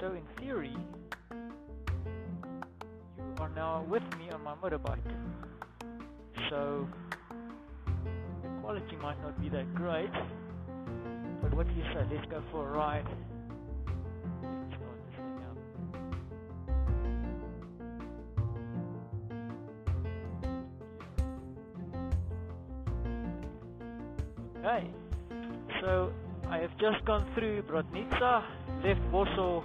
So in theory, you are now with me on my motorbike. So the quality might not be that great, but what do you say? Let's go for a ride. Okay, so I have just gone through Brodnica, left Warsaw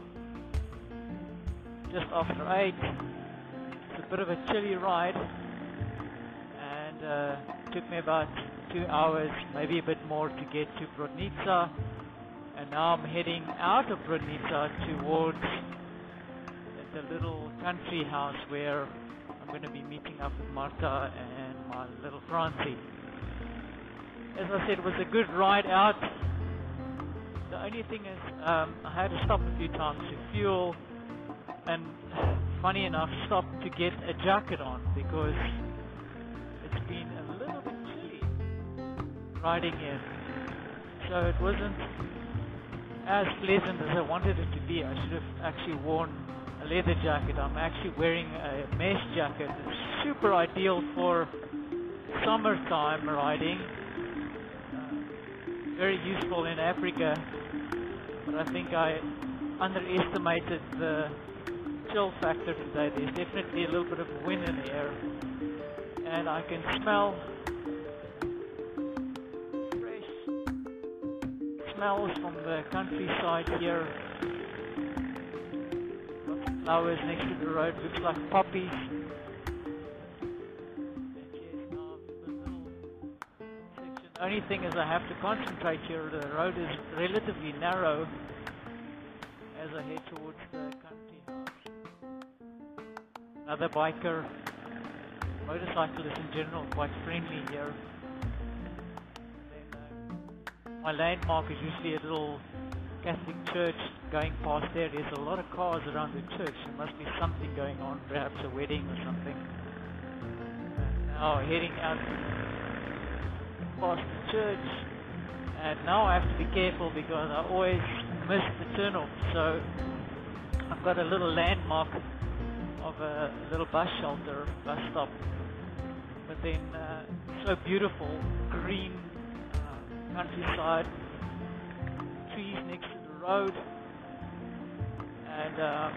just after 8. It's a bit of a chilly ride and uh, took me about two hours, maybe a bit more to get to Brodnica. And now I'm heading out of Brodnica towards the little country house where I'm going to be meeting up with Marta and my little Francie. As I said, it was a good ride out. The only thing is, um, I had to stop a few times to fuel, and funny enough, stopped to get a jacket on because it's been a little bit chilly riding here. So it wasn't as pleasant as I wanted it to be. I should have actually worn a leather jacket. I'm actually wearing a mesh jacket. It's super ideal for summertime riding. Uh, very useful in Africa, but I think I underestimated the chill factor today. There's definitely a little bit of wind in the air, and I can smell fresh smells from the countryside here. Flowers next to the road, looks like poppies. The only thing is I have to concentrate here. The road is relatively narrow as I head towards the country. Another biker, motorcyclists in general, quite friendly here. My landmark is usually a little Catholic church going past there. There's a lot of cars around the church. There must be something going on, perhaps a wedding or something. Now heading out past the church. And now I have to be careful because I always miss the turn off. So I've got a little landmark of a little bus shelter, bus stop. But then uh, so beautiful, green uh, countryside, trees next to the road, and um,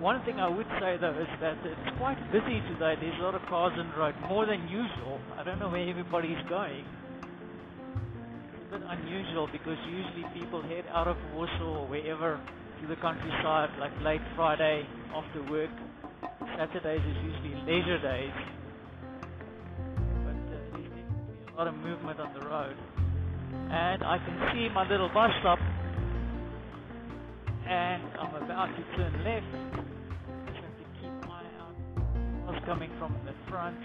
one thing I would say though is that it's quite busy today. There's a lot of cars on the road, more than usual. I don't know where everybody's going. A bit unusual because usually people head out of Warsaw or wherever to the countryside, like late Friday after work. Saturdays is usually leisure days. But uh, there's definitely a lot of movement on the road. And I can see my little bus stop and I'm about to turn left. Just have to keep my eye out. What's coming from the front?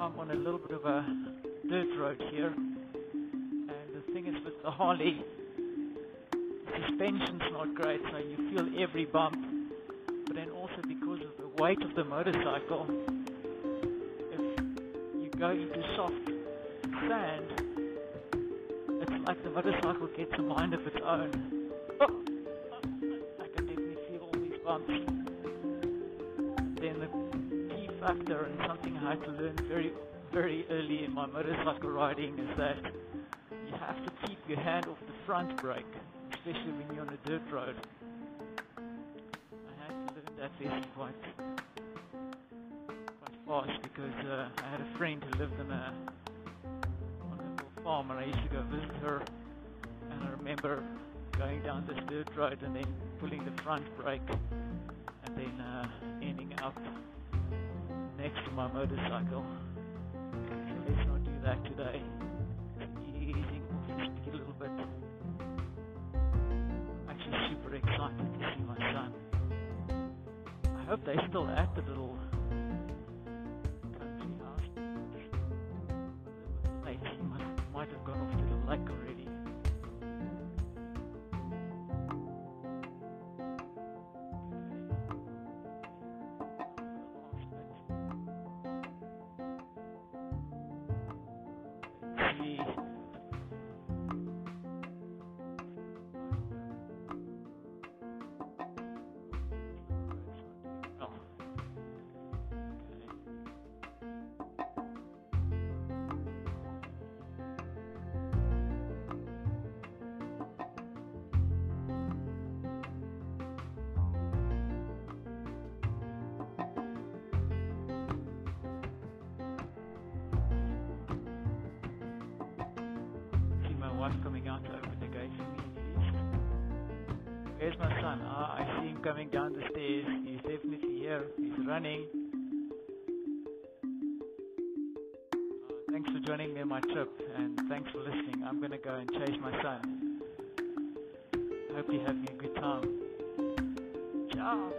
I'm on a little bit of a dirt road here, and the thing is with the Harley, the suspension's not great, so you feel every bump. But then also because of the weight of the motorcycle, if you go into soft sand, it's like the motorcycle gets a mind of its own. Oh, I can definitely feel all these bumps. Then the key factor and something I had to learn very, very early in my motorcycle riding is that you have to keep your hand off the front brake, especially when you're on a dirt road. I had to learn that lesson quite, quite fast because uh, I had a friend who lived in a farm and I used to go visit her and I remember going down this dirt road and then pulling the front brake and then uh, ending up next to my motorcycle. Let's not do that today. Easing off a little bit. I'm actually super excited to see my son. I hope they're still at the little country house. He might have gone off to the lake coming out to open the gate for me at least. Where's my son? Ah, I see him coming down the stairs. He's definitely here. He's running. Uh, thanks for joining me on my trip and thanks for listening. I'm going to go and chase my son. Hope you're having a good time. Ciao.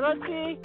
Francie!